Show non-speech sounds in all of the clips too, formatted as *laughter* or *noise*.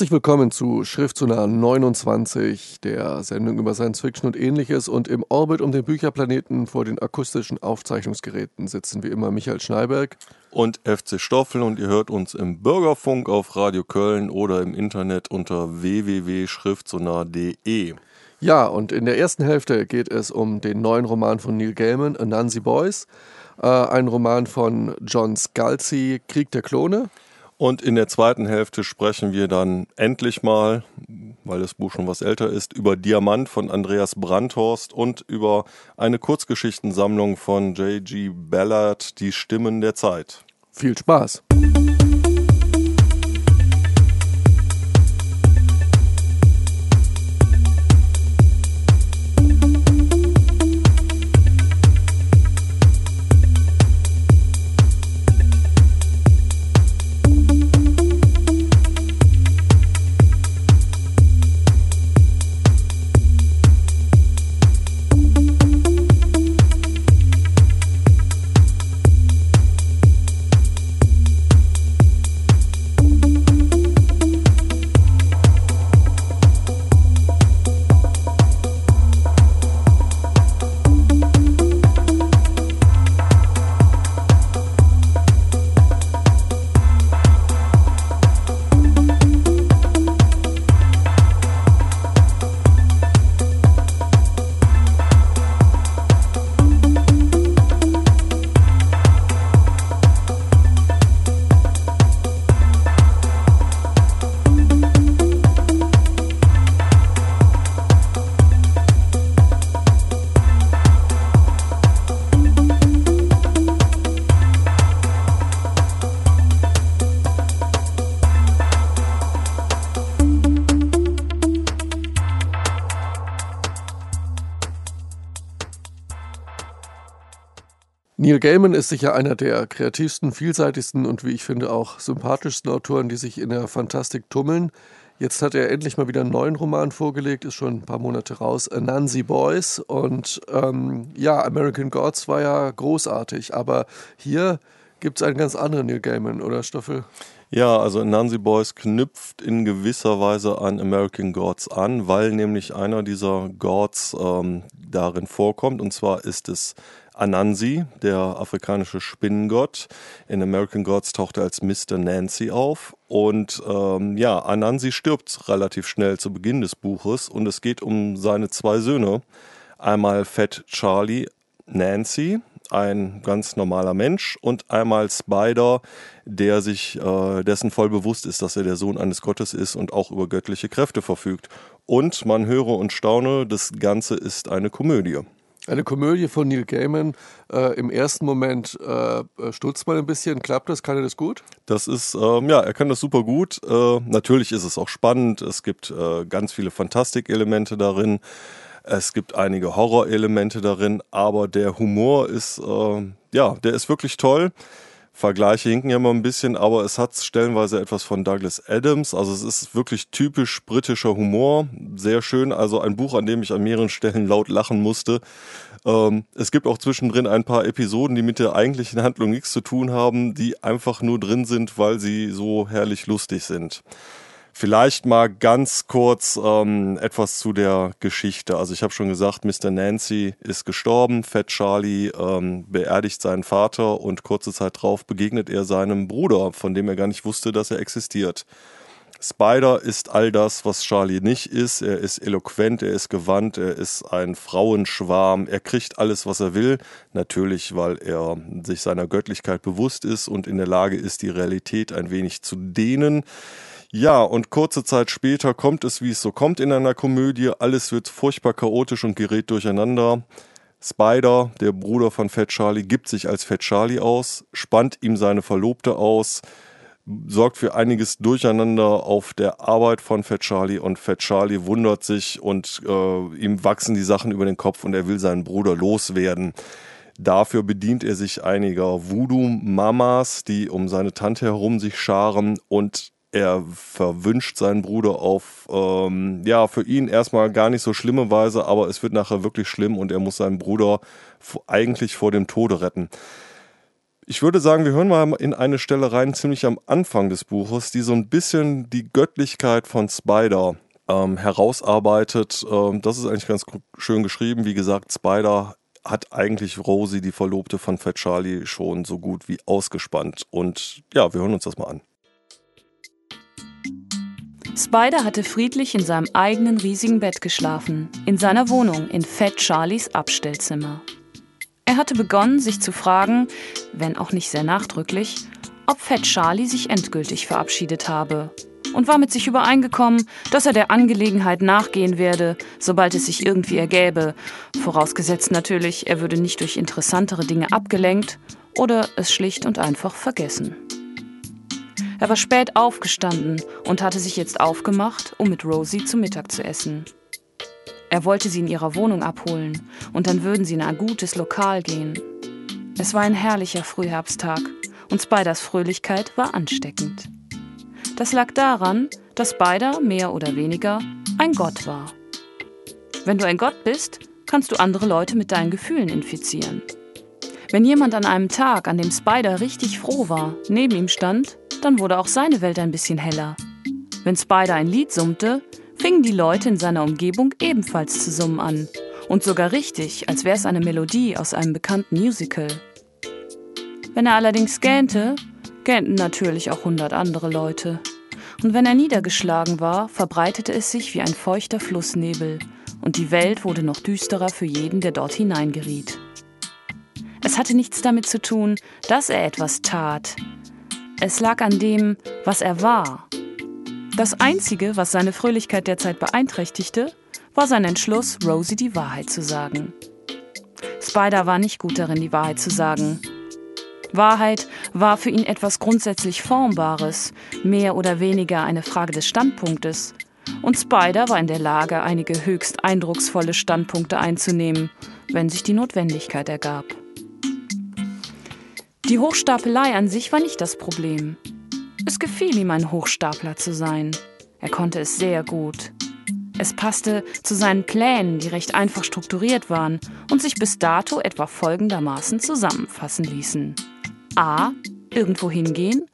Herzlich willkommen zu Schriftsonar 29, der Sendung über Science Fiction und ähnliches. Und im Orbit um den Bücherplaneten vor den akustischen Aufzeichnungsgeräten sitzen wie immer Michael Schneiberg und FC Stoffel und ihr hört uns im Bürgerfunk auf Radio Köln oder im Internet unter www.schriftsonar.de. Ja, und in der ersten Hälfte geht es um den neuen Roman von Neil Gaiman, Anansi Boys, äh, ein Roman von John Scalzi, Krieg der Klone. Und in der zweiten Hälfte sprechen wir dann endlich mal, weil das Buch schon was älter ist, über Diamant von Andreas Brandhorst und über eine Kurzgeschichtensammlung von J.G. Ballard, Die Stimmen der Zeit. Viel Spaß! Neil Gaiman ist sicher einer der kreativsten, vielseitigsten und wie ich finde auch sympathischsten Autoren, die sich in der Fantastik tummeln. Jetzt hat er endlich mal wieder einen neuen Roman vorgelegt, ist schon ein paar Monate raus, Nancy Boys. Und ähm, ja, American Gods war ja großartig, aber hier gibt es einen ganz anderen Neil Gaiman, oder Stoffel? Ja, also Nancy Boys knüpft in gewisser Weise an American Gods an, weil nämlich einer dieser Gods ähm, darin vorkommt. Und zwar ist es Anansi, der afrikanische Spinnengott. In American Gods taucht er als Mr. Nancy auf. Und ähm, ja, Anansi stirbt relativ schnell zu Beginn des Buches und es geht um seine zwei Söhne. Einmal Fat Charlie Nancy, ein ganz normaler Mensch, und einmal Spider, der sich äh, dessen voll bewusst ist, dass er der Sohn eines Gottes ist und auch über göttliche Kräfte verfügt. Und man höre und staune, das Ganze ist eine Komödie. Eine Komödie von Neil Gaiman. Äh, Im ersten Moment äh, stutzt man ein bisschen. Klappt das? Kann er das gut? Das ist, ähm, ja, er kann das super gut. Äh, natürlich ist es auch spannend. Es gibt äh, ganz viele Fantastikelemente darin. Es gibt einige Horrorelemente darin, aber der Humor ist, äh, ja, der ist wirklich toll. Vergleiche hinken ja mal ein bisschen, aber es hat stellenweise etwas von Douglas Adams. Also es ist wirklich typisch britischer Humor. Sehr schön. Also ein Buch, an dem ich an mehreren *laughs* Stellen laut lachen musste. Ähm, es gibt auch zwischendrin ein paar Episoden, die mit der eigentlichen Handlung nichts zu tun haben, die einfach nur drin sind, weil sie so herrlich lustig sind. Vielleicht mal ganz kurz ähm, etwas zu der Geschichte. Also ich habe schon gesagt, Mr. Nancy ist gestorben, Fat Charlie ähm, beerdigt seinen Vater und kurze Zeit drauf begegnet er seinem Bruder, von dem er gar nicht wusste, dass er existiert. Spider ist all das, was Charlie nicht ist. Er ist eloquent, er ist gewandt, er ist ein Frauenschwarm, er kriegt alles, was er will. Natürlich, weil er sich seiner Göttlichkeit bewusst ist und in der Lage ist, die Realität ein wenig zu dehnen. Ja, und kurze Zeit später kommt es, wie es so kommt in einer Komödie. Alles wird furchtbar chaotisch und gerät durcheinander. Spider, der Bruder von Fat Charlie, gibt sich als Fat Charlie aus, spannt ihm seine Verlobte aus, sorgt für einiges Durcheinander auf der Arbeit von Fat Charlie und Fat Charlie wundert sich und äh, ihm wachsen die Sachen über den Kopf und er will seinen Bruder loswerden. Dafür bedient er sich einiger Voodoo-Mamas, die um seine Tante herum sich scharen und er verwünscht seinen Bruder auf, ähm, ja, für ihn erstmal gar nicht so schlimme Weise, aber es wird nachher wirklich schlimm und er muss seinen Bruder eigentlich vor dem Tode retten. ich würde sagen, wir hören mal in eine Stelle rein, ziemlich am Anfang des Buches, die so ein bisschen die Göttlichkeit von Spider ähm, herausarbeitet. Ähm, das ist eigentlich ganz schön geschrieben. Wie gesagt, Spider hat eigentlich Rosie, die Verlobte von Fat Charlie, schon so gut wie ausgespannt. Und ja, wir hören uns das mal an. Spider hatte friedlich in seinem eigenen riesigen Bett geschlafen, in seiner Wohnung in Fat Charlies Abstellzimmer. Er hatte begonnen, sich zu fragen, wenn auch nicht sehr nachdrücklich, ob Fat Charlie sich endgültig verabschiedet habe und war mit sich übereingekommen, dass er der Angelegenheit nachgehen werde, sobald es sich irgendwie ergäbe, vorausgesetzt natürlich, er würde nicht durch interessantere Dinge abgelenkt oder es schlicht und einfach vergessen. Er war spät aufgestanden und hatte sich jetzt aufgemacht, um mit Rosie zu Mittag zu essen. Er wollte sie in ihrer Wohnung abholen und dann würden sie in ein gutes Lokal gehen. Es war ein herrlicher Frühherbsttag und Spiders Fröhlichkeit war ansteckend. Das lag daran, dass Spider mehr oder weniger ein Gott war. Wenn du ein Gott bist, kannst du andere Leute mit deinen Gefühlen infizieren. Wenn jemand an einem Tag, an dem Spider richtig froh war, neben ihm stand, dann wurde auch seine Welt ein bisschen heller. Wenn Spider ein Lied summte, fingen die Leute in seiner Umgebung ebenfalls zu summen an. Und sogar richtig, als wäre es eine Melodie aus einem bekannten Musical. Wenn er allerdings gähnte, gähnten natürlich auch hundert andere Leute. Und wenn er niedergeschlagen war, verbreitete es sich wie ein feuchter Flussnebel, und die Welt wurde noch düsterer für jeden, der dort hineingeriet. Es hatte nichts damit zu tun, dass er etwas tat. Es lag an dem, was er war. Das Einzige, was seine Fröhlichkeit derzeit beeinträchtigte, war sein Entschluss, Rosie die Wahrheit zu sagen. Spider war nicht gut darin, die Wahrheit zu sagen. Wahrheit war für ihn etwas grundsätzlich Formbares, mehr oder weniger eine Frage des Standpunktes. Und Spider war in der Lage, einige höchst eindrucksvolle Standpunkte einzunehmen, wenn sich die Notwendigkeit ergab. Die Hochstapelei an sich war nicht das Problem. Es gefiel ihm, ein Hochstapler zu sein. Er konnte es sehr gut. Es passte zu seinen Plänen, die recht einfach strukturiert waren und sich bis dato etwa folgendermaßen zusammenfassen ließen. A. Irgendwo hingehen.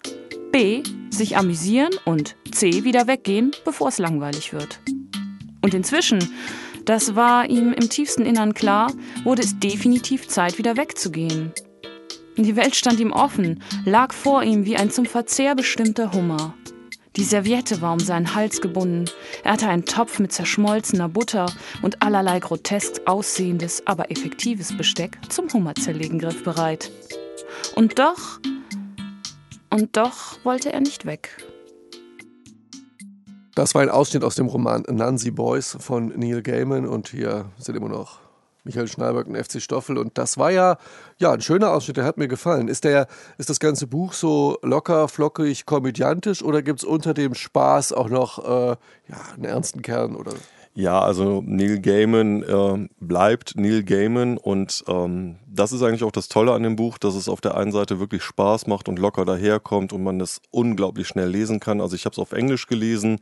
B. Sich amüsieren. Und C. Wieder weggehen, bevor es langweilig wird. Und inzwischen, das war ihm im tiefsten Innern klar, wurde es definitiv Zeit, wieder wegzugehen. Die Welt stand ihm offen, lag vor ihm wie ein zum Verzehr bestimmter Hummer. Die Serviette war um seinen Hals gebunden. Er hatte einen Topf mit zerschmolzener Butter und allerlei grotesk aussehendes, aber effektives Besteck zum Hummerzerlegen griffbereit. Und doch, und doch wollte er nicht weg. Das war ein Ausschnitt aus dem Roman Nancy Boys von Neil Gaiman und hier sind immer noch Michael Schneiberg und FC Stoffel und das war ja, ja ein schöner Ausschnitt, der hat mir gefallen. Ist, der, ist das ganze Buch so locker, flockig, komödiantisch oder gibt es unter dem Spaß auch noch äh, ja, einen ernsten Kern oder ja, also Neil Gaiman äh, bleibt Neil Gaiman und ähm, das ist eigentlich auch das Tolle an dem Buch, dass es auf der einen Seite wirklich Spaß macht und locker daherkommt und man es unglaublich schnell lesen kann. Also ich habe es auf Englisch gelesen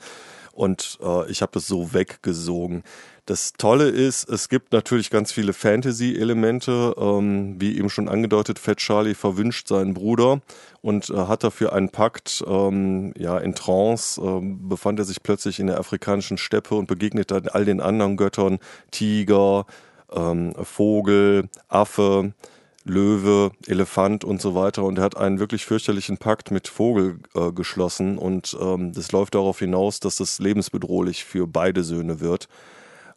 und äh, ich habe das so weggesogen. Das Tolle ist, es gibt natürlich ganz viele Fantasy-Elemente. Ähm, wie eben schon angedeutet, Fat Charlie verwünscht seinen Bruder und äh, hat dafür einen Pakt. Ähm, ja, in Trance äh, befand er sich plötzlich in der afrikanischen Steppe und begegnet dann all den anderen Göttern: Tiger, ähm, Vogel, Affe. Löwe, Elefant und so weiter. Und er hat einen wirklich fürchterlichen Pakt mit Vogel äh, geschlossen. Und ähm, das läuft darauf hinaus, dass das lebensbedrohlich für beide Söhne wird.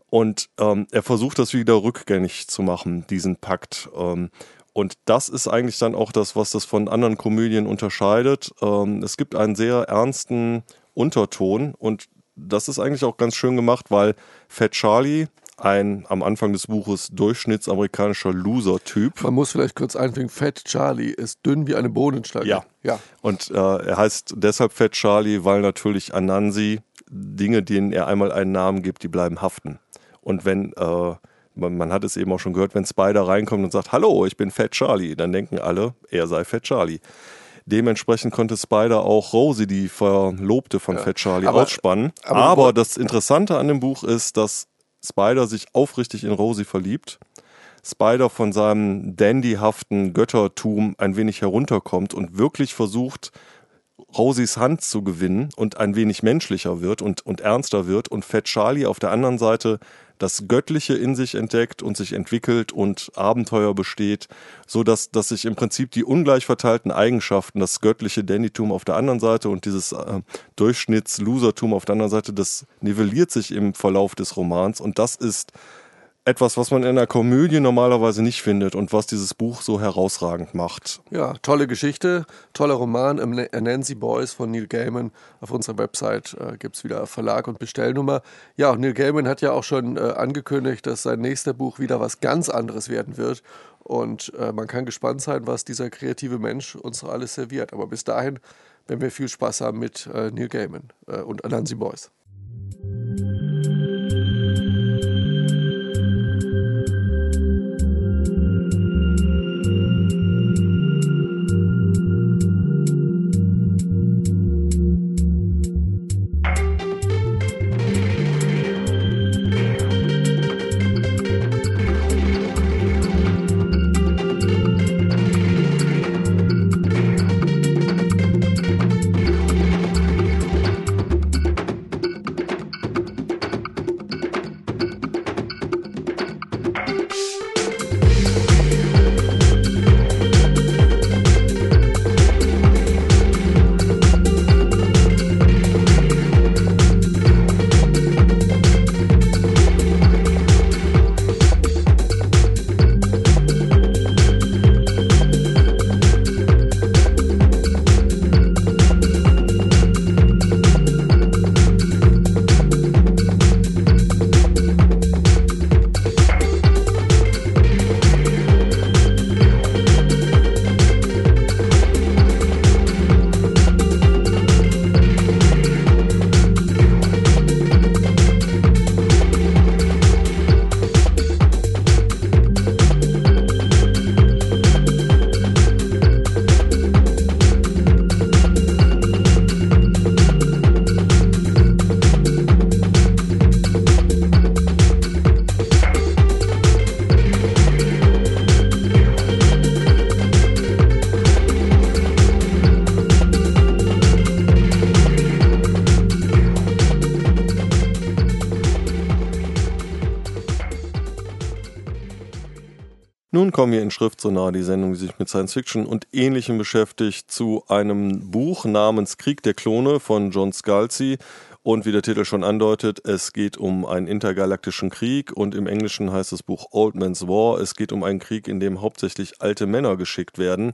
Und ähm, er versucht das wieder rückgängig zu machen, diesen Pakt. Ähm, und das ist eigentlich dann auch das, was das von anderen Komödien unterscheidet. Ähm, es gibt einen sehr ernsten Unterton und das ist eigentlich auch ganz schön gemacht, weil Fat Charlie ein am Anfang des Buches durchschnittsamerikanischer Loser-Typ. Man muss vielleicht kurz einfügen, Fat Charlie ist dünn wie eine Bohnenstange. Ja. ja. Und äh, er heißt deshalb Fat Charlie, weil natürlich Anansi Dinge, denen er einmal einen Namen gibt, die bleiben haften. Und wenn, äh, man, man, hat es eben auch schon gehört, wenn Spider reinkommt und sagt, hallo, ich bin Fat Charlie, dann denken alle, er sei Fat Charlie. Dementsprechend konnte Spider auch Rosie, die Verlobte von ja, Fat Charlie, aber, ausspannen. Aber, aber das Interessante an dem Buch ist, dass Spider sich aufrichtig in Rosie verliebt, Spider von seinem dandyhaften Göttertum ein wenig herunterkommt und wirklich versucht, Rosies Hand zu gewinnen und ein wenig menschlicher wird und, und ernster wird und Fat Charlie auf der anderen Seite das Göttliche in sich entdeckt und sich entwickelt und Abenteuer besteht, so dass, dass sich im Prinzip die ungleich verteilten Eigenschaften, das göttliche Dandytum auf der anderen Seite und dieses äh, Durchschnitts-Losertum auf der anderen Seite, das nivelliert sich im Verlauf des Romans und das ist etwas, was man in einer Komödie normalerweise nicht findet und was dieses Buch so herausragend macht. Ja, tolle Geschichte, toller Roman, Nancy Boys von Neil Gaiman. Auf unserer Website äh, gibt es wieder Verlag und Bestellnummer. Ja, und Neil Gaiman hat ja auch schon äh, angekündigt, dass sein nächster Buch wieder was ganz anderes werden wird. Und äh, man kann gespannt sein, was dieser kreative Mensch uns alles serviert. Aber bis dahin werden wir viel Spaß haben mit äh, Neil Gaiman äh, und Nancy Boys. Kommen wir in Schrift so nah, die Sendung, die sich mit Science Fiction und Ähnlichem beschäftigt, zu einem Buch namens Krieg der Klone von John Scalzi. Und wie der Titel schon andeutet, es geht um einen intergalaktischen Krieg und im Englischen heißt das Buch Old Man's War. Es geht um einen Krieg, in dem hauptsächlich alte Männer geschickt werden.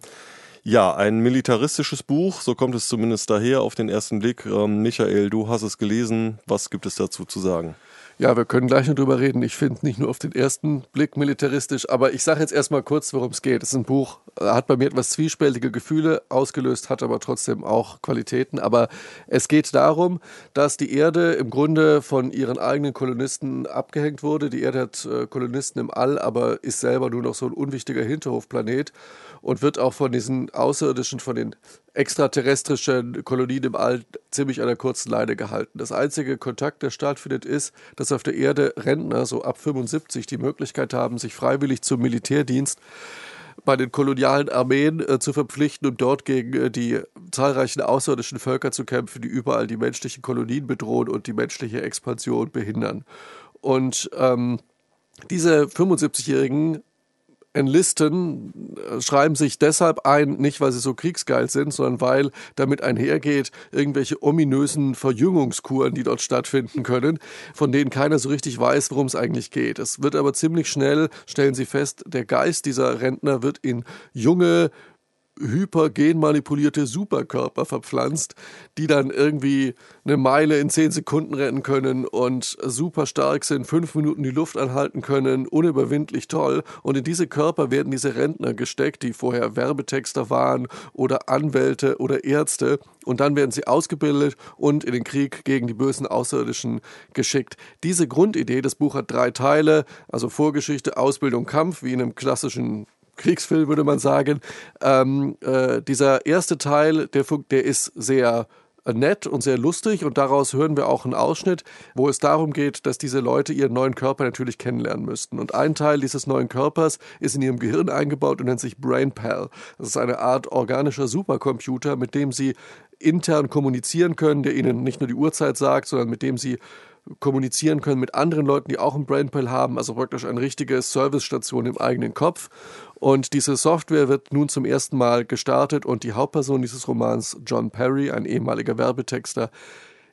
Ja, ein militaristisches Buch, so kommt es zumindest daher auf den ersten Blick. Ähm, Michael, du hast es gelesen. Was gibt es dazu zu sagen? Ja, wir können gleich noch drüber reden. Ich finde nicht nur auf den ersten Blick militaristisch, aber ich sage jetzt erstmal kurz, worum es geht. Es ist ein Buch, äh, hat bei mir etwas zwiespältige Gefühle ausgelöst, hat aber trotzdem auch Qualitäten. Aber es geht darum, dass die Erde im Grunde von ihren eigenen Kolonisten abgehängt wurde. Die Erde hat äh, Kolonisten im All, aber ist selber nur noch so ein unwichtiger Hinterhofplanet und wird auch von diesen Außerirdischen, von den extraterrestrischen Kolonien im All ziemlich an der kurzen Leine gehalten. Das einzige Kontakt, der stattfindet, ist, dass auf der Erde Rentner so ab 75 die Möglichkeit haben, sich freiwillig zum Militärdienst bei den kolonialen Armeen äh, zu verpflichten und dort gegen äh, die zahlreichen außerirdischen Völker zu kämpfen, die überall die menschlichen Kolonien bedrohen und die menschliche Expansion behindern. Und ähm, diese 75-Jährigen enlisten, äh, schreiben sich deshalb ein, nicht weil sie so kriegsgeil sind, sondern weil damit einhergeht irgendwelche ominösen Verjüngungskuren, die dort stattfinden können, von denen keiner so richtig weiß, worum es eigentlich geht. Es wird aber ziemlich schnell, stellen sie fest, der Geist dieser Rentner wird in junge, hypergenmanipulierte Superkörper verpflanzt, die dann irgendwie eine Meile in zehn Sekunden rennen können und super stark sind, fünf Minuten die Luft anhalten können, unüberwindlich toll. Und in diese Körper werden diese Rentner gesteckt, die vorher Werbetexter waren oder Anwälte oder Ärzte. Und dann werden sie ausgebildet und in den Krieg gegen die bösen Außerirdischen geschickt. Diese Grundidee, das Buch hat drei Teile, also Vorgeschichte, Ausbildung, Kampf, wie in einem klassischen Kriegsfilm, würde man sagen. Ähm, äh, dieser erste Teil, der, der ist sehr nett und sehr lustig und daraus hören wir auch einen Ausschnitt, wo es darum geht, dass diese Leute ihren neuen Körper natürlich kennenlernen müssten. Und ein Teil dieses neuen Körpers ist in ihrem Gehirn eingebaut und nennt sich BrainPal. Das ist eine Art organischer Supercomputer, mit dem sie intern kommunizieren können, der ihnen nicht nur die Uhrzeit sagt, sondern mit dem sie kommunizieren können mit anderen Leuten, die auch ein BrainPal haben, also praktisch eine richtige Servicestation im eigenen Kopf. Und diese Software wird nun zum ersten Mal gestartet und die Hauptperson dieses Romans, John Perry, ein ehemaliger Werbetexter,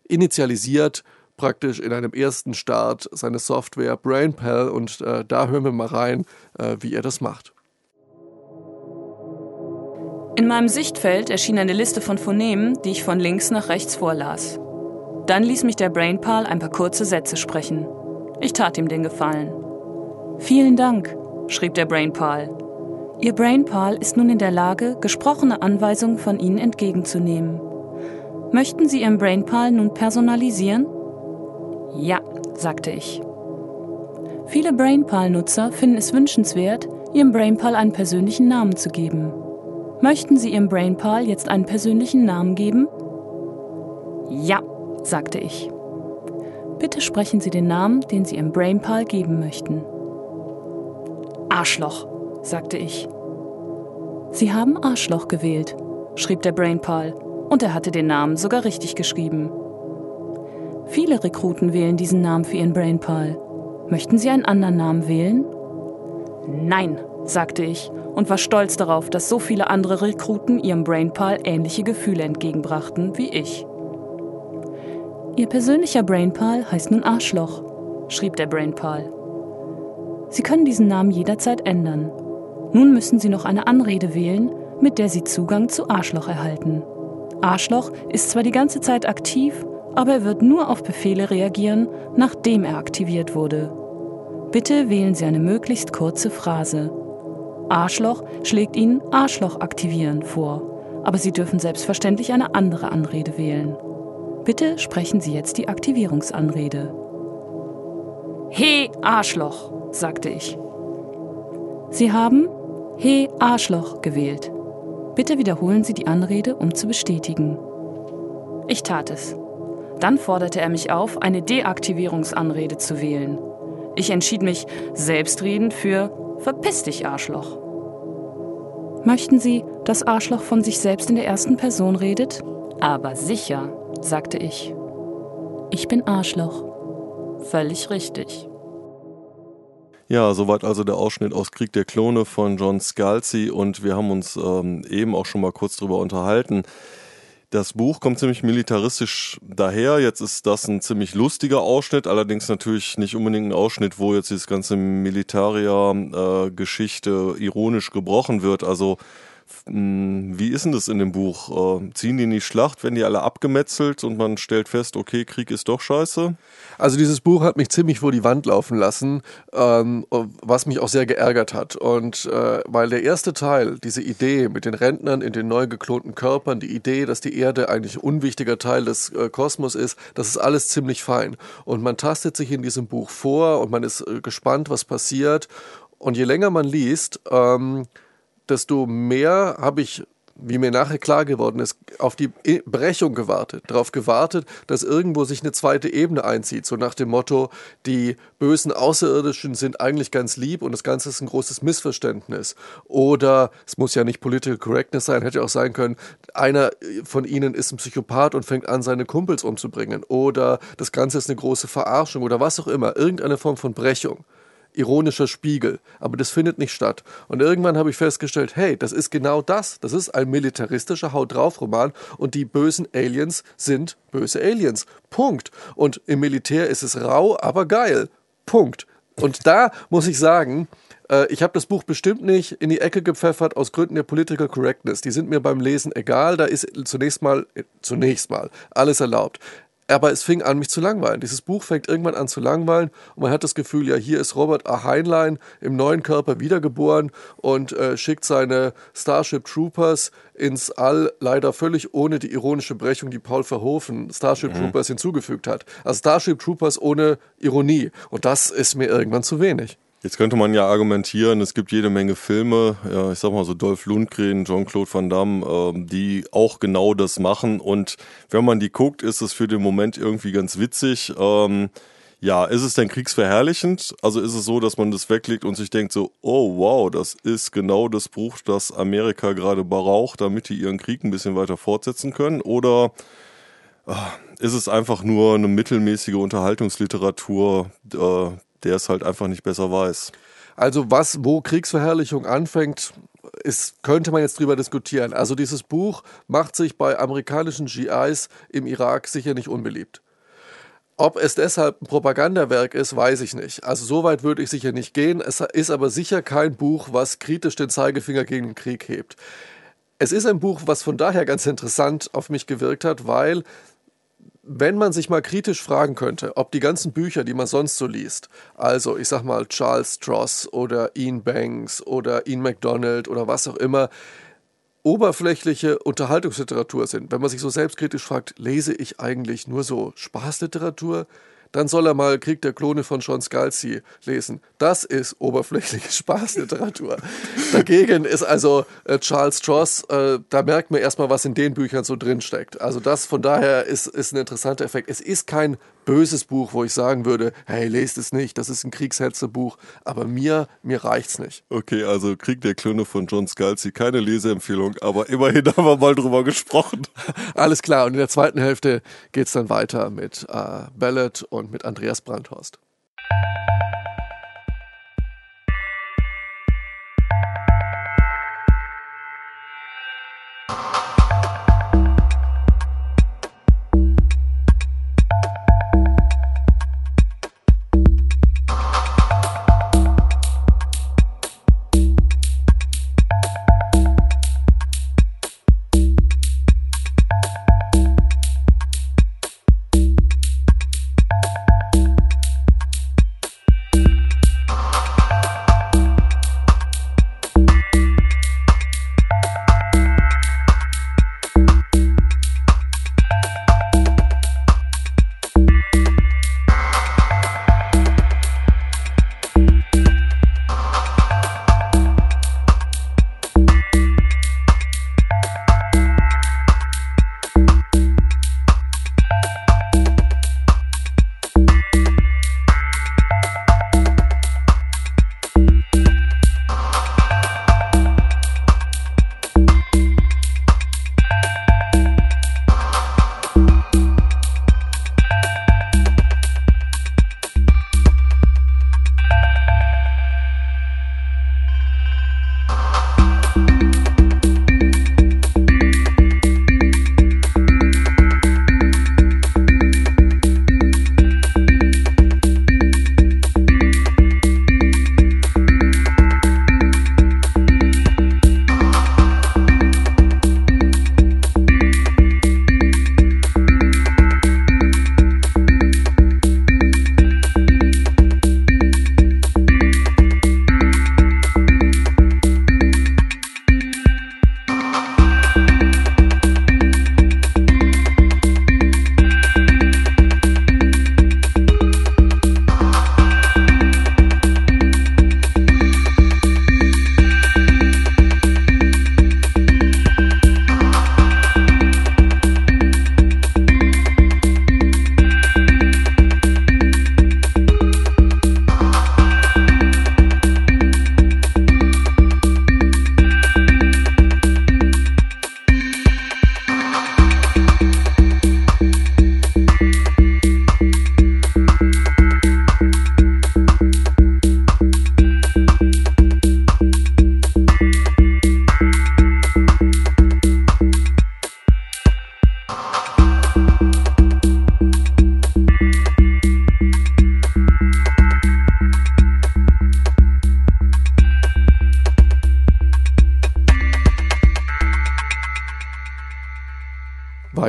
initialisiert praktisch in einem ersten Start seine Software BrainPal und äh, da hören wir mal rein, äh, wie er das macht. In meinem Sichtfeld erschien eine Liste von Phonemen, die ich von links nach rechts vorlas. Dann ließ mich der Brainpal ein paar kurze Sätze sprechen. Ich tat ihm den Gefallen. Vielen Dank, schrieb der Brainpal. Ihr Brainpal ist nun in der Lage, gesprochene Anweisungen von Ihnen entgegenzunehmen. Möchten Sie Ihren Brainpal nun personalisieren? Ja, sagte ich. Viele Brainpal-Nutzer finden es wünschenswert, ihrem Brainpal einen persönlichen Namen zu geben. Möchten Sie Ihrem Brainpal jetzt einen persönlichen Namen geben? Ja, sagte ich. Bitte sprechen Sie den Namen, den Sie Ihrem Brainpal geben möchten. Arschloch, sagte ich. Sie haben Arschloch gewählt, schrieb der Brainpal, und er hatte den Namen sogar richtig geschrieben. Viele Rekruten wählen diesen Namen für ihren Brainpal. Möchten Sie einen anderen Namen wählen? Nein, sagte ich und war stolz darauf, dass so viele andere Rekruten ihrem Brainpal ähnliche Gefühle entgegenbrachten wie ich. Ihr persönlicher Brainpal heißt nun Arschloch, schrieb der Brainpal. Sie können diesen Namen jederzeit ändern. Nun müssen Sie noch eine Anrede wählen, mit der Sie Zugang zu Arschloch erhalten. Arschloch ist zwar die ganze Zeit aktiv, aber er wird nur auf Befehle reagieren, nachdem er aktiviert wurde. Bitte wählen Sie eine möglichst kurze Phrase. Arschloch schlägt Ihnen Arschloch aktivieren vor, aber Sie dürfen selbstverständlich eine andere Anrede wählen. Bitte sprechen Sie jetzt die Aktivierungsanrede. He Arschloch, sagte ich. Sie haben He Arschloch gewählt. Bitte wiederholen Sie die Anrede, um zu bestätigen. Ich tat es. Dann forderte er mich auf, eine Deaktivierungsanrede zu wählen. Ich entschied mich selbstredend für Verpiss dich, Arschloch. Möchten Sie, dass Arschloch von sich selbst in der ersten Person redet? Aber sicher, sagte ich. Ich bin Arschloch. Völlig richtig. Ja, soweit also der Ausschnitt aus Krieg der Klone von John Scalzi und wir haben uns ähm, eben auch schon mal kurz drüber unterhalten. Das Buch kommt ziemlich militaristisch daher. Jetzt ist das ein ziemlich lustiger Ausschnitt, allerdings natürlich nicht unbedingt ein Ausschnitt, wo jetzt dieses ganze Militaria-Geschichte äh, ironisch gebrochen wird. Also wie ist denn das in dem Buch? Äh, ziehen die in die Schlacht, werden die alle abgemetzelt und man stellt fest, okay, Krieg ist doch scheiße? Also dieses Buch hat mich ziemlich vor die Wand laufen lassen, ähm, was mich auch sehr geärgert hat. Und äh, weil der erste Teil, diese Idee mit den Rentnern in den neu geklonten Körpern, die Idee, dass die Erde eigentlich ein unwichtiger Teil des äh, Kosmos ist, das ist alles ziemlich fein. Und man tastet sich in diesem Buch vor und man ist gespannt, was passiert. Und je länger man liest, ähm, desto mehr habe ich, wie mir nachher klar geworden ist, auf die Brechung gewartet, darauf gewartet, dass irgendwo sich eine zweite Ebene einzieht, so nach dem Motto, die bösen Außerirdischen sind eigentlich ganz lieb und das Ganze ist ein großes Missverständnis. Oder es muss ja nicht Political Correctness sein, hätte auch sein können, einer von ihnen ist ein Psychopath und fängt an, seine Kumpels umzubringen. Oder das Ganze ist eine große Verarschung oder was auch immer, irgendeine Form von Brechung ironischer Spiegel. Aber das findet nicht statt. Und irgendwann habe ich festgestellt, hey, das ist genau das. Das ist ein militaristischer Haut drauf Roman und die bösen Aliens sind böse Aliens. Punkt. Und im Militär ist es rau, aber geil. Punkt. Und da muss ich sagen, äh, ich habe das Buch bestimmt nicht in die Ecke gepfeffert aus Gründen der Political Correctness. Die sind mir beim Lesen egal. Da ist zunächst mal, zunächst mal alles erlaubt aber es fing an, mich zu langweilen. Dieses Buch fängt irgendwann an zu langweilen und man hat das Gefühl, ja, hier ist Robert A. Heinlein im neuen Körper wiedergeboren und äh, schickt seine Starship Troopers ins All, leider völlig ohne die ironische Brechung, die Paul Verhoeven Starship mhm. Troopers hinzugefügt hat. Also Starship Troopers ohne Ironie. Und das ist mir irgendwann zu wenig. Jetzt könnte man ja argumentieren, es gibt jede Menge Filme, ja, ich sag mal so Dolph Lundgren, Jean-Claude Van Damme, äh, die auch genau das machen. Und wenn man die guckt, ist es für den Moment irgendwie ganz witzig. Ähm, ja, ist es denn kriegsverherrlichend? Also ist es so, dass man das weglegt und sich denkt so, oh wow, das ist genau das Buch, das Amerika gerade braucht, damit die ihren Krieg ein bisschen weiter fortsetzen können? Oder äh, ist es einfach nur eine mittelmäßige Unterhaltungsliteratur, äh, der es halt einfach nicht besser weiß. Also was, wo Kriegsverherrlichung anfängt, ist, könnte man jetzt drüber diskutieren. Also dieses Buch macht sich bei amerikanischen GIs im Irak sicher nicht unbeliebt. Ob es deshalb ein Propagandawerk ist, weiß ich nicht. Also so weit würde ich sicher nicht gehen. Es ist aber sicher kein Buch, was kritisch den Zeigefinger gegen den Krieg hebt. Es ist ein Buch, was von daher ganz interessant auf mich gewirkt hat, weil wenn man sich mal kritisch fragen könnte, ob die ganzen Bücher, die man sonst so liest, also ich sag mal Charles Stross oder Ian Banks oder Ian MacDonald oder was auch immer, oberflächliche Unterhaltungsliteratur sind, wenn man sich so selbstkritisch fragt, lese ich eigentlich nur so Spaßliteratur? Dann soll er mal Krieg der Klone von John Scalzi lesen. Das ist oberflächliche *laughs* Spaßliteratur. Dagegen ist also äh, Charles Stross, äh, da merkt man erstmal, was in den Büchern so drinsteckt. Also das von daher ist, ist ein interessanter Effekt. Es ist kein böses Buch, wo ich sagen würde, hey, lest es nicht, das ist ein Kriegshetzebuch, aber mir, mir reicht's nicht. Okay, also Krieg der Klone von John Scalzi, keine Leseempfehlung, aber immerhin *laughs* haben wir mal drüber gesprochen. *laughs* Alles klar, und in der zweiten Hälfte geht's dann weiter mit äh, Ballad und mit Andreas Brandhorst.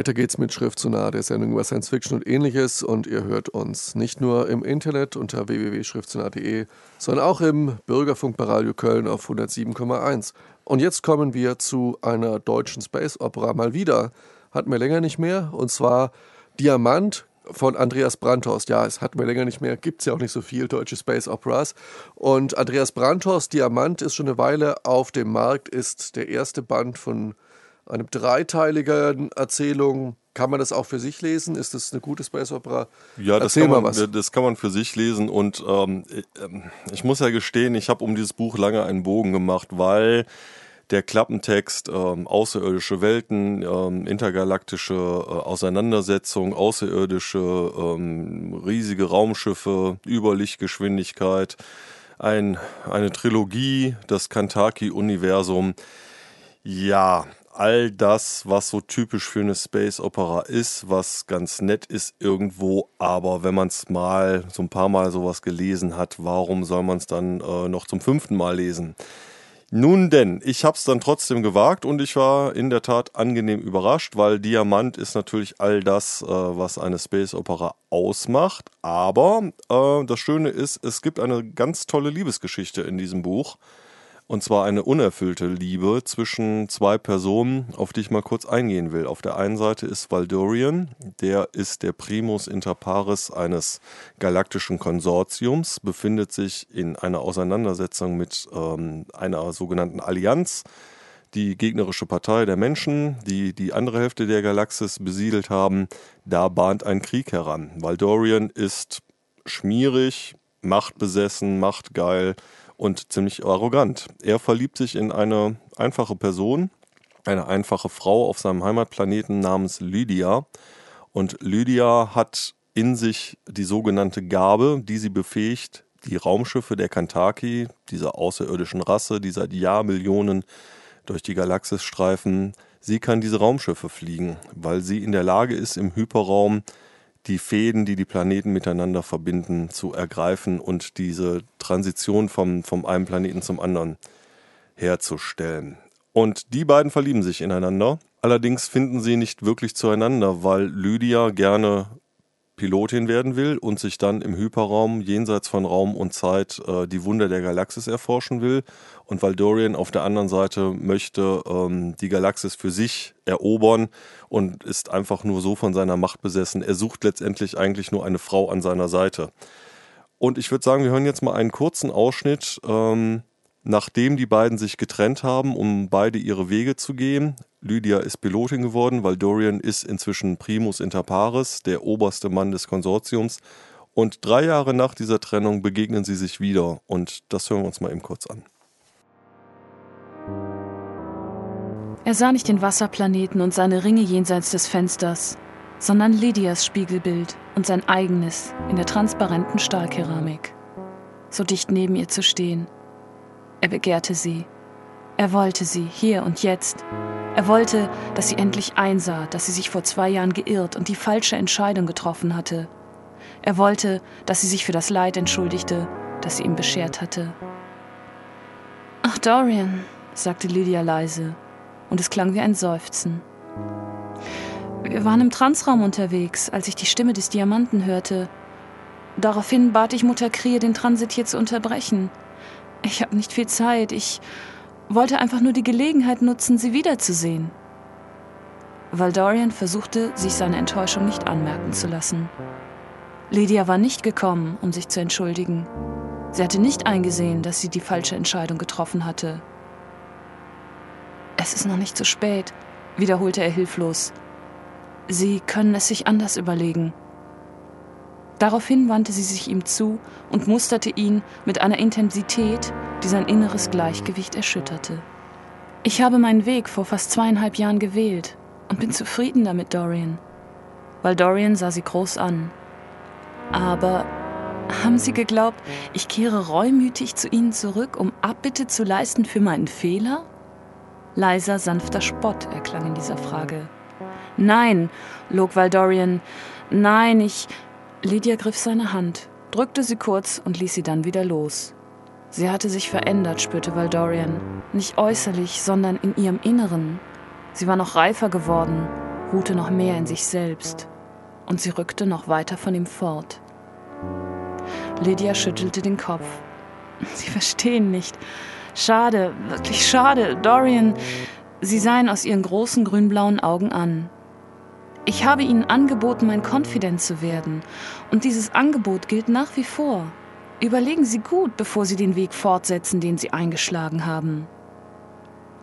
Weiter geht's mit Schrift zu nahe der Sendung über Science Fiction und ähnliches und ihr hört uns nicht nur im Internet unter www.schriftzunahe.de, sondern auch im Bürgerfunk bei Radio Köln auf 107,1. Und jetzt kommen wir zu einer deutschen Space Opera mal wieder. Hatten wir länger nicht mehr und zwar Diamant von Andreas Brandhorst. Ja, es hatten wir länger nicht mehr, gibt es ja auch nicht so viel deutsche Space Operas. Und Andreas Brandhorst, Diamant, ist schon eine Weile auf dem Markt, ist der erste Band von einem dreiteiligen Erzählung. Kann man das auch für sich lesen? Ist das eine gute Space Opera? Ja, das, kann man, das kann man für sich lesen. Und ähm, ich muss ja gestehen, ich habe um dieses Buch lange einen Bogen gemacht, weil der Klappentext, ähm, außerirdische Welten, ähm, intergalaktische äh, Auseinandersetzung, außerirdische ähm, riesige Raumschiffe, Überlichtgeschwindigkeit, ein, eine Trilogie, das Kantaki-Universum. Ja, all das, was so typisch für eine Space Opera ist, was ganz nett ist irgendwo, aber wenn man es mal so ein paar Mal sowas gelesen hat, warum soll man es dann äh, noch zum fünften Mal lesen? Nun denn, ich habe es dann trotzdem gewagt und ich war in der Tat angenehm überrascht, weil Diamant ist natürlich all das, äh, was eine Space Opera ausmacht. Aber äh, das Schöne ist, es gibt eine ganz tolle Liebesgeschichte in diesem Buch. Und zwar eine unerfüllte Liebe zwischen zwei Personen, auf die ich mal kurz eingehen will. Auf der einen Seite ist Valdorian, der ist der Primus inter pares eines galaktischen Konsortiums, befindet sich in einer Auseinandersetzung mit ähm, einer sogenannten Allianz, die gegnerische Partei der Menschen, die die andere Hälfte der Galaxis besiedelt haben. Da bahnt ein Krieg heran. Valdorian ist schmierig, machtbesessen, machtgeil und ziemlich arrogant. Er verliebt sich in eine einfache Person, eine einfache Frau auf seinem Heimatplaneten namens Lydia. Und Lydia hat in sich die sogenannte Gabe, die sie befähigt, die Raumschiffe der Kantaki, dieser außerirdischen Rasse, die seit Jahrmillionen durch die Galaxis streifen, sie kann diese Raumschiffe fliegen, weil sie in der Lage ist, im Hyperraum die Fäden, die die Planeten miteinander verbinden, zu ergreifen und diese Transition vom, vom einem Planeten zum anderen herzustellen. Und die beiden verlieben sich ineinander. Allerdings finden sie nicht wirklich zueinander, weil Lydia gerne Pilotin werden will und sich dann im Hyperraum jenseits von Raum und Zeit äh, die Wunder der Galaxis erforschen will. Und weil Dorian auf der anderen Seite möchte ähm, die Galaxis für sich erobern und ist einfach nur so von seiner Macht besessen. Er sucht letztendlich eigentlich nur eine Frau an seiner Seite. Und ich würde sagen, wir hören jetzt mal einen kurzen Ausschnitt. Ähm, Nachdem die beiden sich getrennt haben, um beide ihre Wege zu gehen, Lydia ist Pilotin geworden, weil Dorian ist inzwischen Primus inter pares, der oberste Mann des Konsortiums. Und drei Jahre nach dieser Trennung begegnen sie sich wieder. Und das hören wir uns mal eben kurz an. Er sah nicht den Wasserplaneten und seine Ringe jenseits des Fensters, sondern Lydias Spiegelbild und sein eigenes in der transparenten Stahlkeramik. So dicht neben ihr zu stehen – er begehrte sie. Er wollte sie, hier und jetzt. Er wollte, dass sie endlich einsah, dass sie sich vor zwei Jahren geirrt und die falsche Entscheidung getroffen hatte. Er wollte, dass sie sich für das Leid entschuldigte, das sie ihm beschert hatte. Ach, Dorian, sagte Lydia leise, und es klang wie ein Seufzen. Wir waren im Transraum unterwegs, als ich die Stimme des Diamanten hörte. Daraufhin bat ich Mutter Krie, den Transit hier zu unterbrechen. Ich habe nicht viel Zeit. Ich wollte einfach nur die Gelegenheit nutzen, sie wiederzusehen. Valdorian versuchte, sich seine Enttäuschung nicht anmerken zu lassen. Lydia war nicht gekommen, um sich zu entschuldigen. Sie hatte nicht eingesehen, dass sie die falsche Entscheidung getroffen hatte. Es ist noch nicht zu spät, wiederholte er hilflos. Sie können es sich anders überlegen. Daraufhin wandte sie sich ihm zu und musterte ihn mit einer Intensität, die sein inneres Gleichgewicht erschütterte. Ich habe meinen Weg vor fast zweieinhalb Jahren gewählt und bin zufrieden damit, Dorian. Weil Dorian sah sie groß an. Aber haben Sie geglaubt, ich kehre reumütig zu Ihnen zurück, um Abbitte zu leisten für meinen Fehler? Leiser, sanfter Spott erklang in dieser Frage. Nein, log Valdorian, nein, ich, Lydia griff seine Hand, drückte sie kurz und ließ sie dann wieder los. Sie hatte sich verändert, spürte Valdorian. Nicht äußerlich, sondern in ihrem Inneren. Sie war noch reifer geworden, ruhte noch mehr in sich selbst. Und sie rückte noch weiter von ihm fort. Lydia schüttelte den Kopf. *laughs* Sie verstehen nicht. Schade, wirklich schade. Dorian, sie sah ihn aus ihren großen grünblauen Augen an. Ich habe ihnen angeboten, mein Confident zu werden. Und dieses Angebot gilt nach wie vor. Überlegen Sie gut, bevor Sie den Weg fortsetzen, den Sie eingeschlagen haben.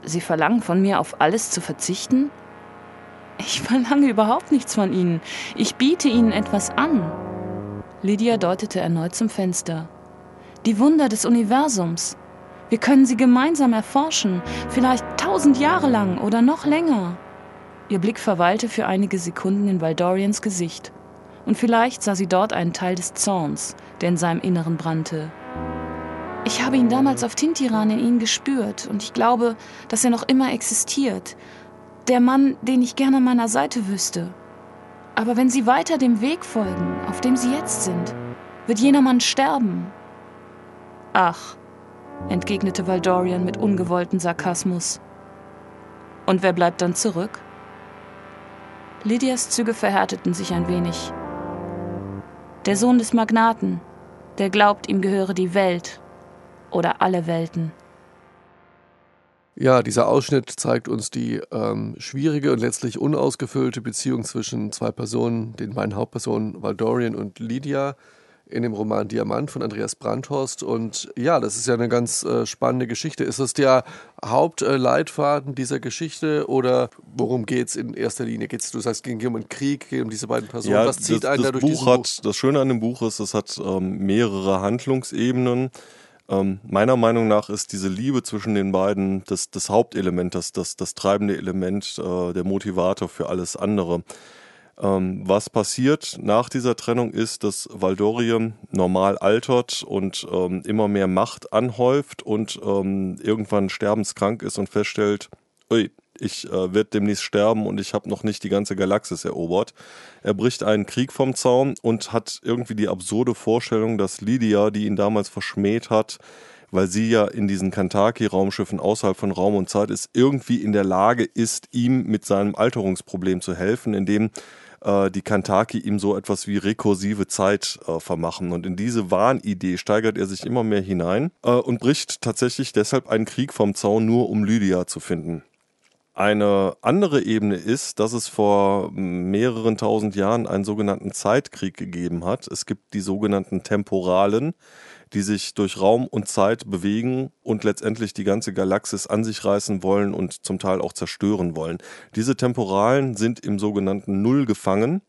Sie verlangen von mir, auf alles zu verzichten? Ich *laughs* verlange überhaupt nichts von Ihnen. Ich biete Ihnen etwas an. Lydia deutete erneut zum Fenster. Die Wunder des Universums. Wir können sie gemeinsam erforschen, vielleicht tausend Jahre lang oder noch länger. Ihr Blick verweilte für einige Sekunden in Valdorians Gesicht. Und vielleicht sah sie dort einen Teil des Zorns, der in seinem Inneren brannte. Ich habe ihn damals auf Tintiran in ihnen gespürt und ich glaube, dass er noch immer existiert. Der Mann, den ich gerne an meiner Seite wüsste. Aber wenn sie weiter dem Weg folgen, auf dem sie jetzt sind, wird jener Mann sterben. Ach, entgegnete Valdorian mit ungewolltem Sarkasmus. Und wer bleibt dann zurück? Lydias Züge verhärteten sich ein wenig. Der Sohn des Magnaten, der glaubt, ihm gehöre die Welt oder alle Welten. Ja, dieser Ausschnitt zeigt uns die ähm, schwierige und letztlich unausgefüllte Beziehung zwischen zwei Personen, den beiden Hauptpersonen Valdorian und Lydia in dem Roman Diamant von Andreas Brandhorst. Und ja, das ist ja eine ganz äh, spannende Geschichte. Ist das der Hauptleitfaden äh, dieser Geschichte oder worum geht es in erster Linie? Geht's, du sagst, ging um einen Krieg, geht um diese beiden Personen. Ja, Was zieht das, einen das da durch Buch hat, Buch? Das Schöne an dem Buch ist, es hat ähm, mehrere Handlungsebenen. Ähm, meiner Meinung nach ist diese Liebe zwischen den beiden das, das Hauptelement, das, das, das treibende Element, äh, der Motivator für alles andere. Ähm, was passiert nach dieser Trennung ist, dass Valdorium normal altert und ähm, immer mehr Macht anhäuft und ähm, irgendwann sterbenskrank ist und feststellt, ui, ich äh, werde demnächst sterben und ich habe noch nicht die ganze Galaxis erobert. Er bricht einen Krieg vom Zaun und hat irgendwie die absurde Vorstellung, dass Lydia, die ihn damals verschmäht hat, weil sie ja in diesen Kantaki-Raumschiffen außerhalb von Raum und Zeit ist, irgendwie in der Lage ist, ihm mit seinem Alterungsproblem zu helfen, indem äh, die Kantaki ihm so etwas wie rekursive Zeit äh, vermachen. Und in diese Wahnidee steigert er sich immer mehr hinein äh, und bricht tatsächlich deshalb einen Krieg vom Zaun, nur um Lydia zu finden. Eine andere Ebene ist, dass es vor mehreren tausend Jahren einen sogenannten Zeitkrieg gegeben hat. Es gibt die sogenannten Temporalen, die sich durch Raum und Zeit bewegen und letztendlich die ganze Galaxis an sich reißen wollen und zum Teil auch zerstören wollen. Diese Temporalen sind im sogenannten Null gefangen.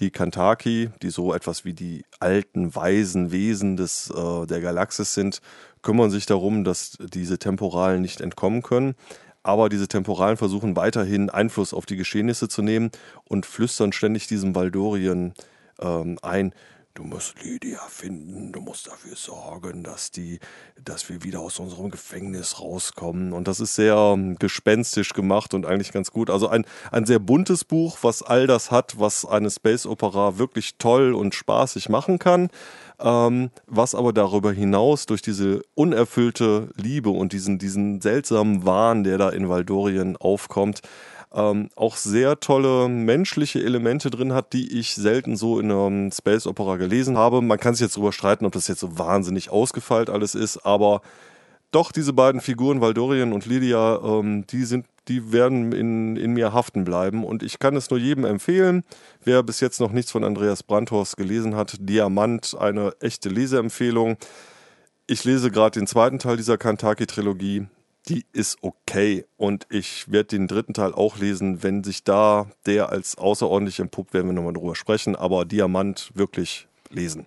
Die Kantaki, die so etwas wie die alten, weisen Wesen des, äh, der Galaxis sind, kümmern sich darum, dass diese Temporalen nicht entkommen können. Aber diese Temporalen versuchen weiterhin Einfluss auf die Geschehnisse zu nehmen und flüstern ständig diesem Valdorien ähm, ein, Du musst Lydia finden, du musst dafür sorgen, dass die, dass wir wieder aus unserem Gefängnis rauskommen. Und das ist sehr ähm, gespenstisch gemacht und eigentlich ganz gut. Also ein, ein sehr buntes Buch, was all das hat, was eine Space Opera wirklich toll und spaßig machen kann. Ähm, was aber darüber hinaus durch diese unerfüllte Liebe und diesen, diesen seltsamen Wahn, der da in Valdorien aufkommt, ähm, auch sehr tolle menschliche Elemente drin hat, die ich selten so in einem Space Opera gelesen habe. Man kann sich jetzt darüber streiten, ob das jetzt so wahnsinnig ausgefeilt alles ist, aber doch diese beiden Figuren, Valdorian und Lydia, ähm, die sind die werden in, in mir haften bleiben. Und ich kann es nur jedem empfehlen, wer bis jetzt noch nichts von Andreas Brandhorst gelesen hat. Diamant, eine echte Leseempfehlung. Ich lese gerade den zweiten Teil dieser Kantaki-Trilogie die ist okay. Und ich werde den dritten Teil auch lesen. Wenn sich da der als außerordentlich entpuppt, werden wir nochmal drüber sprechen. Aber Diamant wirklich lesen.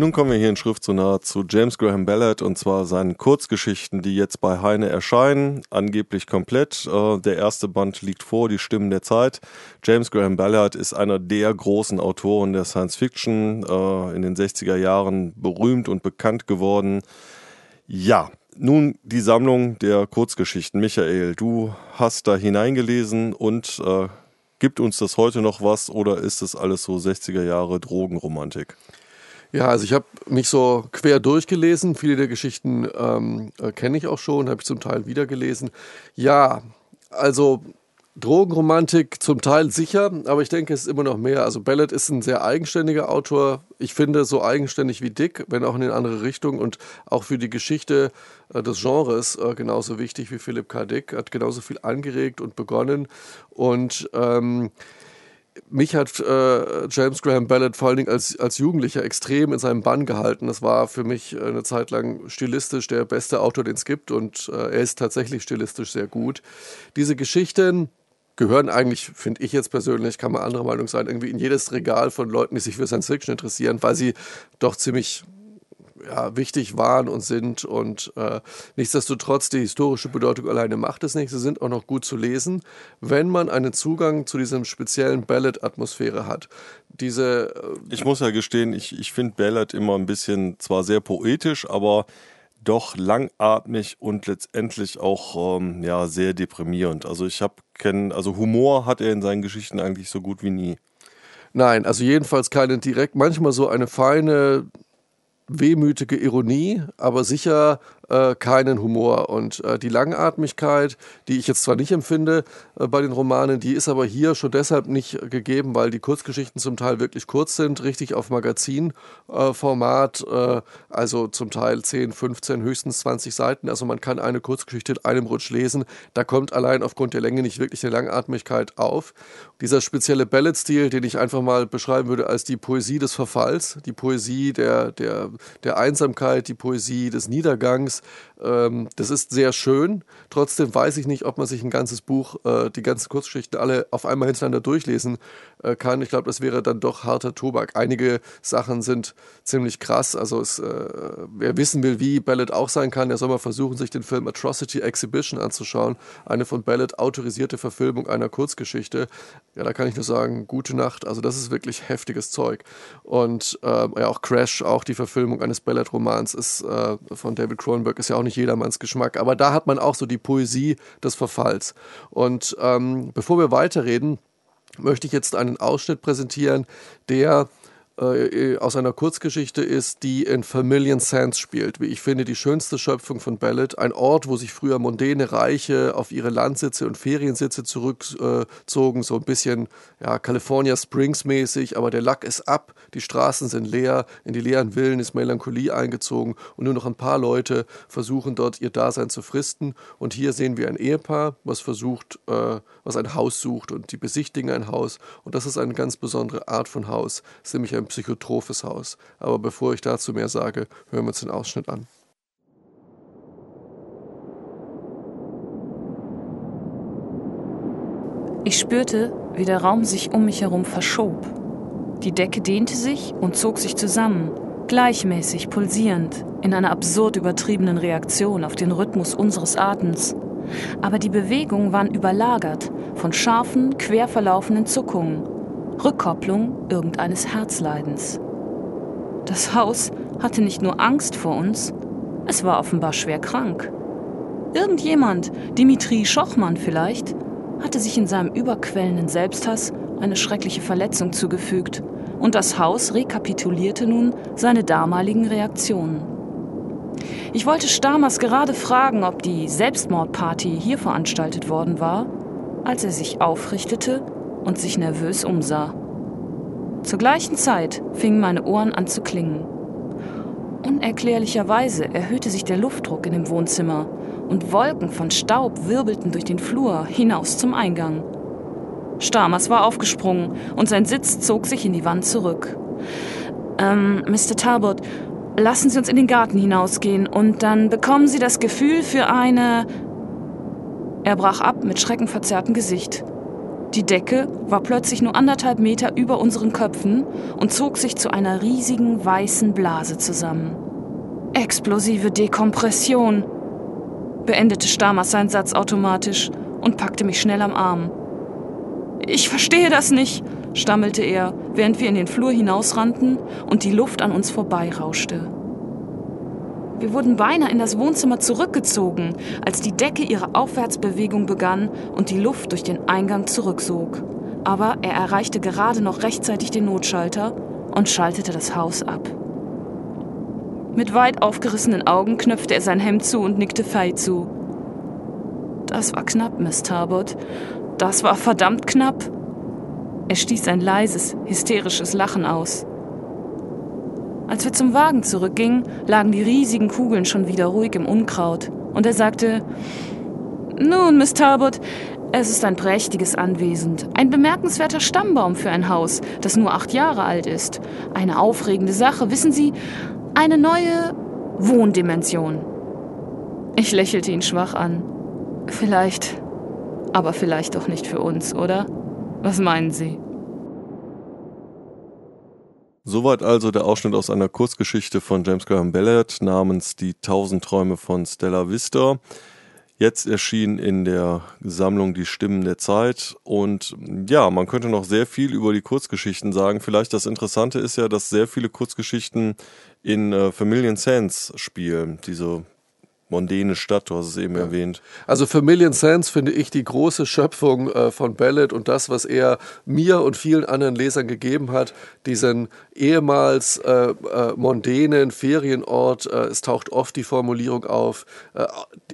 Nun kommen wir hier in Schrift so nah zu James Graham Ballard und zwar seinen Kurzgeschichten, die jetzt bei Heine erscheinen, angeblich komplett. Äh, der erste Band liegt vor, die Stimmen der Zeit. James Graham Ballard ist einer der großen Autoren der Science Fiction, äh, in den 60er Jahren berühmt und bekannt geworden. Ja, nun die Sammlung der Kurzgeschichten. Michael, du hast da hineingelesen und äh, gibt uns das heute noch was oder ist das alles so 60er Jahre Drogenromantik? Ja, also ich habe mich so quer durchgelesen. Viele der Geschichten ähm, äh, kenne ich auch schon, habe ich zum Teil wiedergelesen. Ja, also Drogenromantik zum Teil sicher, aber ich denke, es ist immer noch mehr. Also Ballard ist ein sehr eigenständiger Autor. Ich finde, so eigenständig wie Dick, wenn auch in eine andere Richtung und auch für die Geschichte äh, des Genres äh, genauso wichtig wie Philipp K. Dick. Hat genauso viel angeregt und begonnen. Und ähm, mich hat äh, James Graham Ballard vor allen Dingen als, als Jugendlicher extrem in seinem Bann gehalten. Das war für mich äh, eine Zeit lang stilistisch der beste Autor, den es gibt und äh, er ist tatsächlich stilistisch sehr gut. Diese Geschichten gehören eigentlich, finde ich jetzt persönlich, kann man anderer Meinung sein, irgendwie in jedes Regal von Leuten, die sich für Science Fiction interessieren, weil sie doch ziemlich ja, wichtig waren und sind. Und äh, nichtsdestotrotz, die historische Bedeutung alleine macht es nicht. Sie sind auch noch gut zu lesen, wenn man einen Zugang zu diesem speziellen Ballad-Atmosphäre hat. Diese. Äh, ich muss ja gestehen, ich, ich finde Ballad immer ein bisschen zwar sehr poetisch, aber doch langatmig und letztendlich auch ähm, ja sehr deprimierend. Also ich habe kennen, also Humor hat er in seinen Geschichten eigentlich so gut wie nie. Nein, also jedenfalls keine direkt, manchmal so eine feine wehmütige Ironie, aber sicher äh, keinen Humor. Und äh, die Langatmigkeit, die ich jetzt zwar nicht empfinde äh, bei den Romanen, die ist aber hier schon deshalb nicht gegeben, weil die Kurzgeschichten zum Teil wirklich kurz sind, richtig auf Magazinformat, äh, also zum Teil 10, 15, höchstens 20 Seiten. Also man kann eine Kurzgeschichte in einem Rutsch lesen. Da kommt allein aufgrund der Länge nicht wirklich eine Langatmigkeit auf. Dieser spezielle Ballad-Stil, den ich einfach mal beschreiben würde als die Poesie des Verfalls, die Poesie der, der, der Einsamkeit, die Poesie des Niedergangs, ähm, das ist sehr schön. Trotzdem weiß ich nicht, ob man sich ein ganzes Buch, äh, die ganzen Kurzgeschichten alle auf einmal hintereinander durchlesen äh, kann. Ich glaube, das wäre dann doch harter Tobak. Einige Sachen sind ziemlich krass. Also es, äh, wer wissen will, wie Ballad auch sein kann, der soll mal versuchen, sich den Film Atrocity Exhibition anzuschauen. Eine von Ballad autorisierte Verfilmung einer Kurzgeschichte. Ja, da kann ich nur sagen, gute Nacht. Also das ist wirklich heftiges Zeug. Und äh, ja, auch Crash, auch die Verfilmung eines Ballad-Romans ist äh, von David Cronenberg, ist ja auch nicht jedermanns Geschmack. Aber da hat man auch so die Poesie des Verfalls. Und ähm, bevor wir weiterreden, möchte ich jetzt einen Ausschnitt präsentieren, der äh, aus einer Kurzgeschichte ist, die in Vermilion Sands spielt. Wie ich finde, die schönste Schöpfung von Ballad. Ein Ort, wo sich früher mondäne Reiche auf ihre Landsitze und Feriensitze zurückzogen, so ein bisschen ja, California Springs mäßig, aber der Lack ist ab, die Straßen sind leer, in die leeren Villen ist Melancholie eingezogen und nur noch ein paar Leute versuchen dort ihr Dasein zu fristen. Und hier sehen wir ein Ehepaar, was versucht, äh, was ein Haus sucht und die besichtigen ein Haus. Und das ist eine ganz besondere Art von Haus, das ist nämlich ein psychotrophes Haus. Aber bevor ich dazu mehr sage, hören wir uns den Ausschnitt an. Ich spürte, wie der Raum sich um mich herum verschob. Die Decke dehnte sich und zog sich zusammen, gleichmäßig pulsierend, in einer absurd übertriebenen Reaktion auf den Rhythmus unseres Atems. Aber die Bewegungen waren überlagert von scharfen, quer verlaufenden Zuckungen, Rückkopplung irgendeines Herzleidens. Das Haus hatte nicht nur Angst vor uns, es war offenbar schwer krank. Irgendjemand, Dimitri Schochmann vielleicht, hatte sich in seinem überquellenden Selbsthass eine schreckliche Verletzung zugefügt und das Haus rekapitulierte nun seine damaligen Reaktionen. Ich wollte Stamers gerade fragen, ob die Selbstmordparty hier veranstaltet worden war, als er sich aufrichtete und sich nervös umsah. Zur gleichen Zeit fingen meine Ohren an zu klingen. Unerklärlicherweise erhöhte sich der Luftdruck in dem Wohnzimmer und Wolken von Staub wirbelten durch den Flur hinaus zum Eingang. Stamers war aufgesprungen und sein Sitz zog sich in die Wand zurück. Ähm, Mr. Talbot, lassen Sie uns in den Garten hinausgehen und dann bekommen Sie das Gefühl für eine. Er brach ab mit schreckenverzerrtem Gesicht. Die Decke war plötzlich nur anderthalb Meter über unseren Köpfen und zog sich zu einer riesigen weißen Blase zusammen. Explosive Dekompression, beendete Stamers seinen Satz automatisch und packte mich schnell am Arm. Ich verstehe das nicht, stammelte er, während wir in den Flur hinausrannten und die Luft an uns vorbeirauschte. Wir wurden beinahe in das Wohnzimmer zurückgezogen, als die Decke ihre Aufwärtsbewegung begann und die Luft durch den Eingang zurücksog. Aber er erreichte gerade noch rechtzeitig den Notschalter und schaltete das Haus ab. Mit weit aufgerissenen Augen knöpfte er sein Hemd zu und nickte Faye zu. Das war knapp, Miss Talbot. Das war verdammt knapp. Er stieß ein leises, hysterisches Lachen aus. Als wir zum Wagen zurückgingen, lagen die riesigen Kugeln schon wieder ruhig im Unkraut. Und er sagte, nun, Miss Talbot, es ist ein prächtiges Anwesen, ein bemerkenswerter Stammbaum für ein Haus, das nur acht Jahre alt ist. Eine aufregende Sache, wissen Sie, eine neue Wohndimension. Ich lächelte ihn schwach an. Vielleicht, aber vielleicht doch nicht für uns, oder? Was meinen Sie? Soweit also der Ausschnitt aus einer Kurzgeschichte von James Graham Ballard namens Die Tausend Träume von Stella Vista. Jetzt erschien in der Sammlung Die Stimmen der Zeit. Und ja, man könnte noch sehr viel über die Kurzgeschichten sagen. Vielleicht das Interessante ist ja, dass sehr viele Kurzgeschichten in äh, Familien Sands spielen. Diese mondäne Stadt, du hast es eben ja. erwähnt. Also für Million Sands finde ich die große Schöpfung äh, von Ballard und das, was er mir und vielen anderen Lesern gegeben hat, diesen ehemals äh, äh, mondänen Ferienort, äh, es taucht oft die Formulierung auf, äh,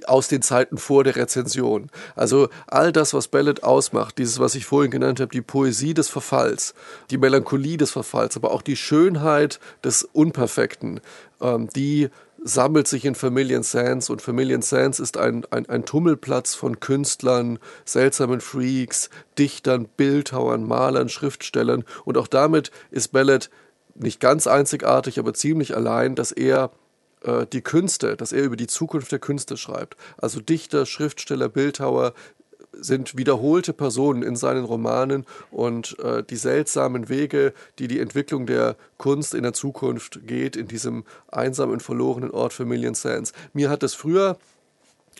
aus den Zeiten vor der Rezension. Also all das, was Ballard ausmacht, dieses, was ich vorhin genannt habe, die Poesie des Verfalls, die Melancholie des Verfalls, aber auch die Schönheit des Unperfekten, ähm, die sammelt sich in Familien Sands und Familien Sands ist ein, ein, ein Tummelplatz von Künstlern, seltsamen Freaks, Dichtern, Bildhauern, Malern, Schriftstellern und auch damit ist Ballard nicht ganz einzigartig, aber ziemlich allein, dass er äh, die Künste, dass er über die Zukunft der Künste schreibt. Also Dichter, Schriftsteller, Bildhauer, sind wiederholte Personen in seinen Romanen und äh, die seltsamen Wege, die die Entwicklung der Kunst in der Zukunft geht, in diesem einsamen, verlorenen Ort für Million Sands. Mir hat es früher,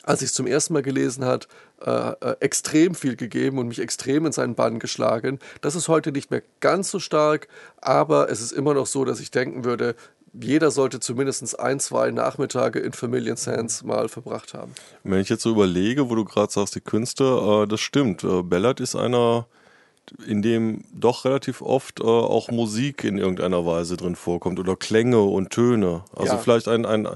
als ich es zum ersten Mal gelesen hat, äh, äh, extrem viel gegeben und mich extrem in seinen Bann geschlagen. Das ist heute nicht mehr ganz so stark, aber es ist immer noch so, dass ich denken würde, jeder sollte zumindest ein, zwei Nachmittage in Familien Sands mal verbracht haben. Wenn ich jetzt so überlege, wo du gerade sagst, die Künste, äh, das stimmt. Äh, Ballard ist einer, in dem doch relativ oft äh, auch Musik in irgendeiner Weise drin vorkommt oder Klänge und Töne. Also ja. vielleicht ein, ein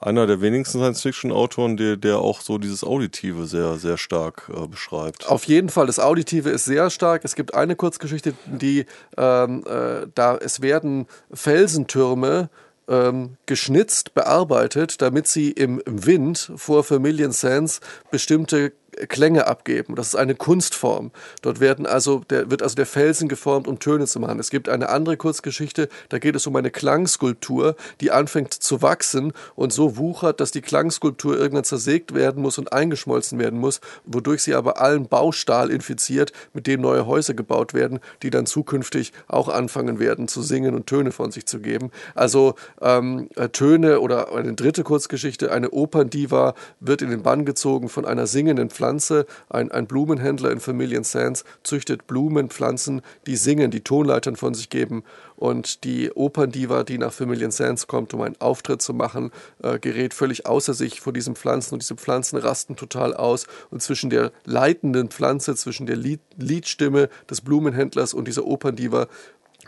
einer der wenigsten Science-Fiction-Autoren, der, der auch so dieses Auditive sehr, sehr stark äh, beschreibt. Auf jeden Fall, das Auditive ist sehr stark. Es gibt eine Kurzgeschichte, die ähm, äh, da es werden Felsentürme ähm, geschnitzt, bearbeitet, damit sie im Wind vor Familien Sands bestimmte Klänge abgeben. Das ist eine Kunstform. Dort werden also der, wird also der Felsen geformt, um Töne zu machen. Es gibt eine andere Kurzgeschichte, da geht es um eine Klangskulptur, die anfängt zu wachsen und so wuchert, dass die Klangskulptur irgendwann zersägt werden muss und eingeschmolzen werden muss, wodurch sie aber allen Baustahl infiziert, mit dem neue Häuser gebaut werden, die dann zukünftig auch anfangen werden zu singen und Töne von sich zu geben. Also ähm, äh, Töne oder eine dritte Kurzgeschichte, eine Operndiva wird in den Bann gezogen von einer singenden Pflanze Pflanze. Ein, ein Blumenhändler in Familien Sands züchtet Blumenpflanzen, die singen, die Tonleitern von sich geben. Und die Operndiva, die nach Familien Sands kommt, um einen Auftritt zu machen, äh, gerät völlig außer sich vor diesen Pflanzen. Und diese Pflanzen rasten total aus. Und zwischen der leitenden Pflanze, zwischen der Lied Liedstimme des Blumenhändlers und dieser Operndiva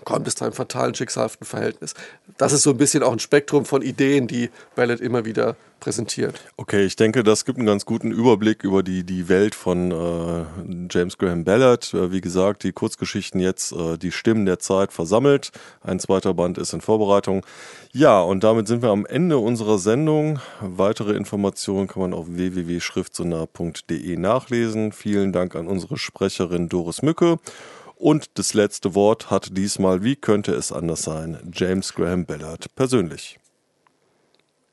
kommt es zu einem fatalen, schicksalhaften Verhältnis. Das ist so ein bisschen auch ein Spektrum von Ideen, die Ballard immer wieder präsentiert. Okay, ich denke, das gibt einen ganz guten Überblick über die, die Welt von äh, James Graham Ballard. Äh, wie gesagt, die Kurzgeschichten jetzt, äh, die Stimmen der Zeit versammelt. Ein zweiter Band ist in Vorbereitung. Ja, und damit sind wir am Ende unserer Sendung. Weitere Informationen kann man auf www.schriftsonar.de nachlesen. Vielen Dank an unsere Sprecherin Doris Mücke. Und das letzte Wort hat diesmal, wie könnte es anders sein, James Graham Ballard persönlich.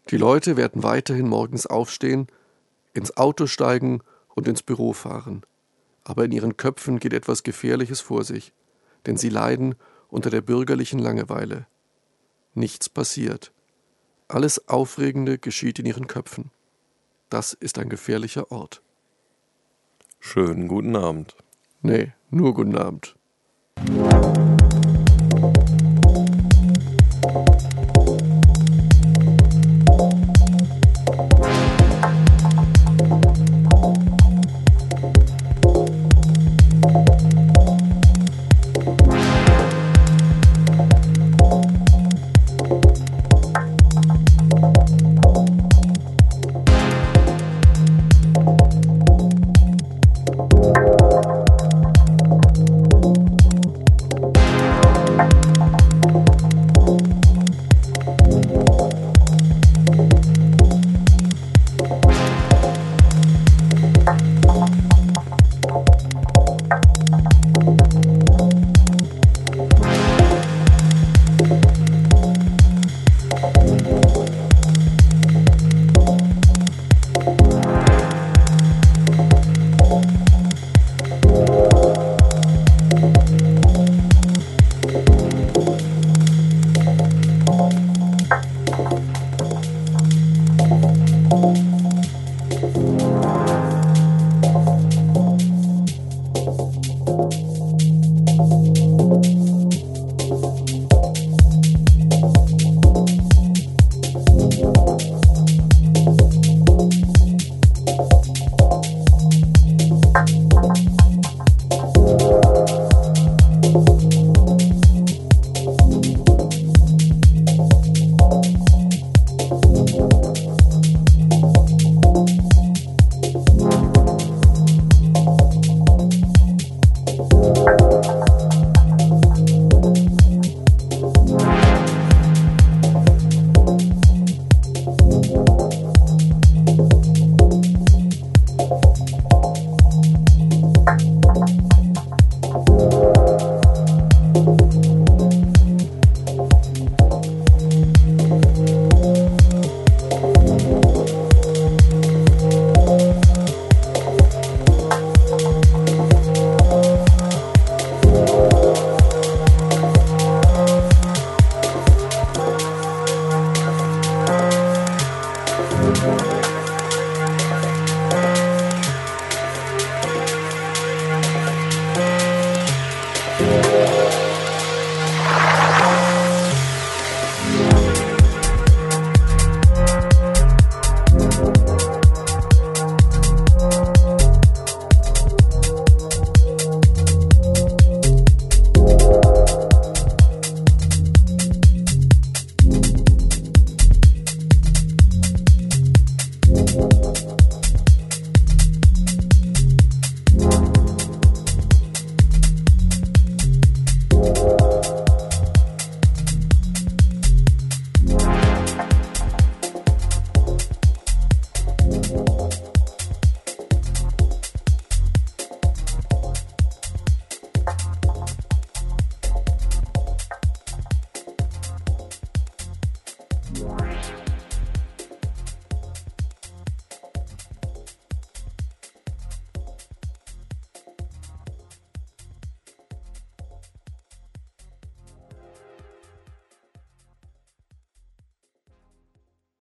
Die Leute werden weiterhin morgens aufstehen, ins Auto steigen und ins Büro fahren. Aber in ihren Köpfen geht etwas Gefährliches vor sich, denn sie leiden unter der bürgerlichen Langeweile. Nichts passiert. Alles Aufregende geschieht in ihren Köpfen. Das ist ein gefährlicher Ort. Schönen guten Abend. Nee, nur guten Abend. Thank you.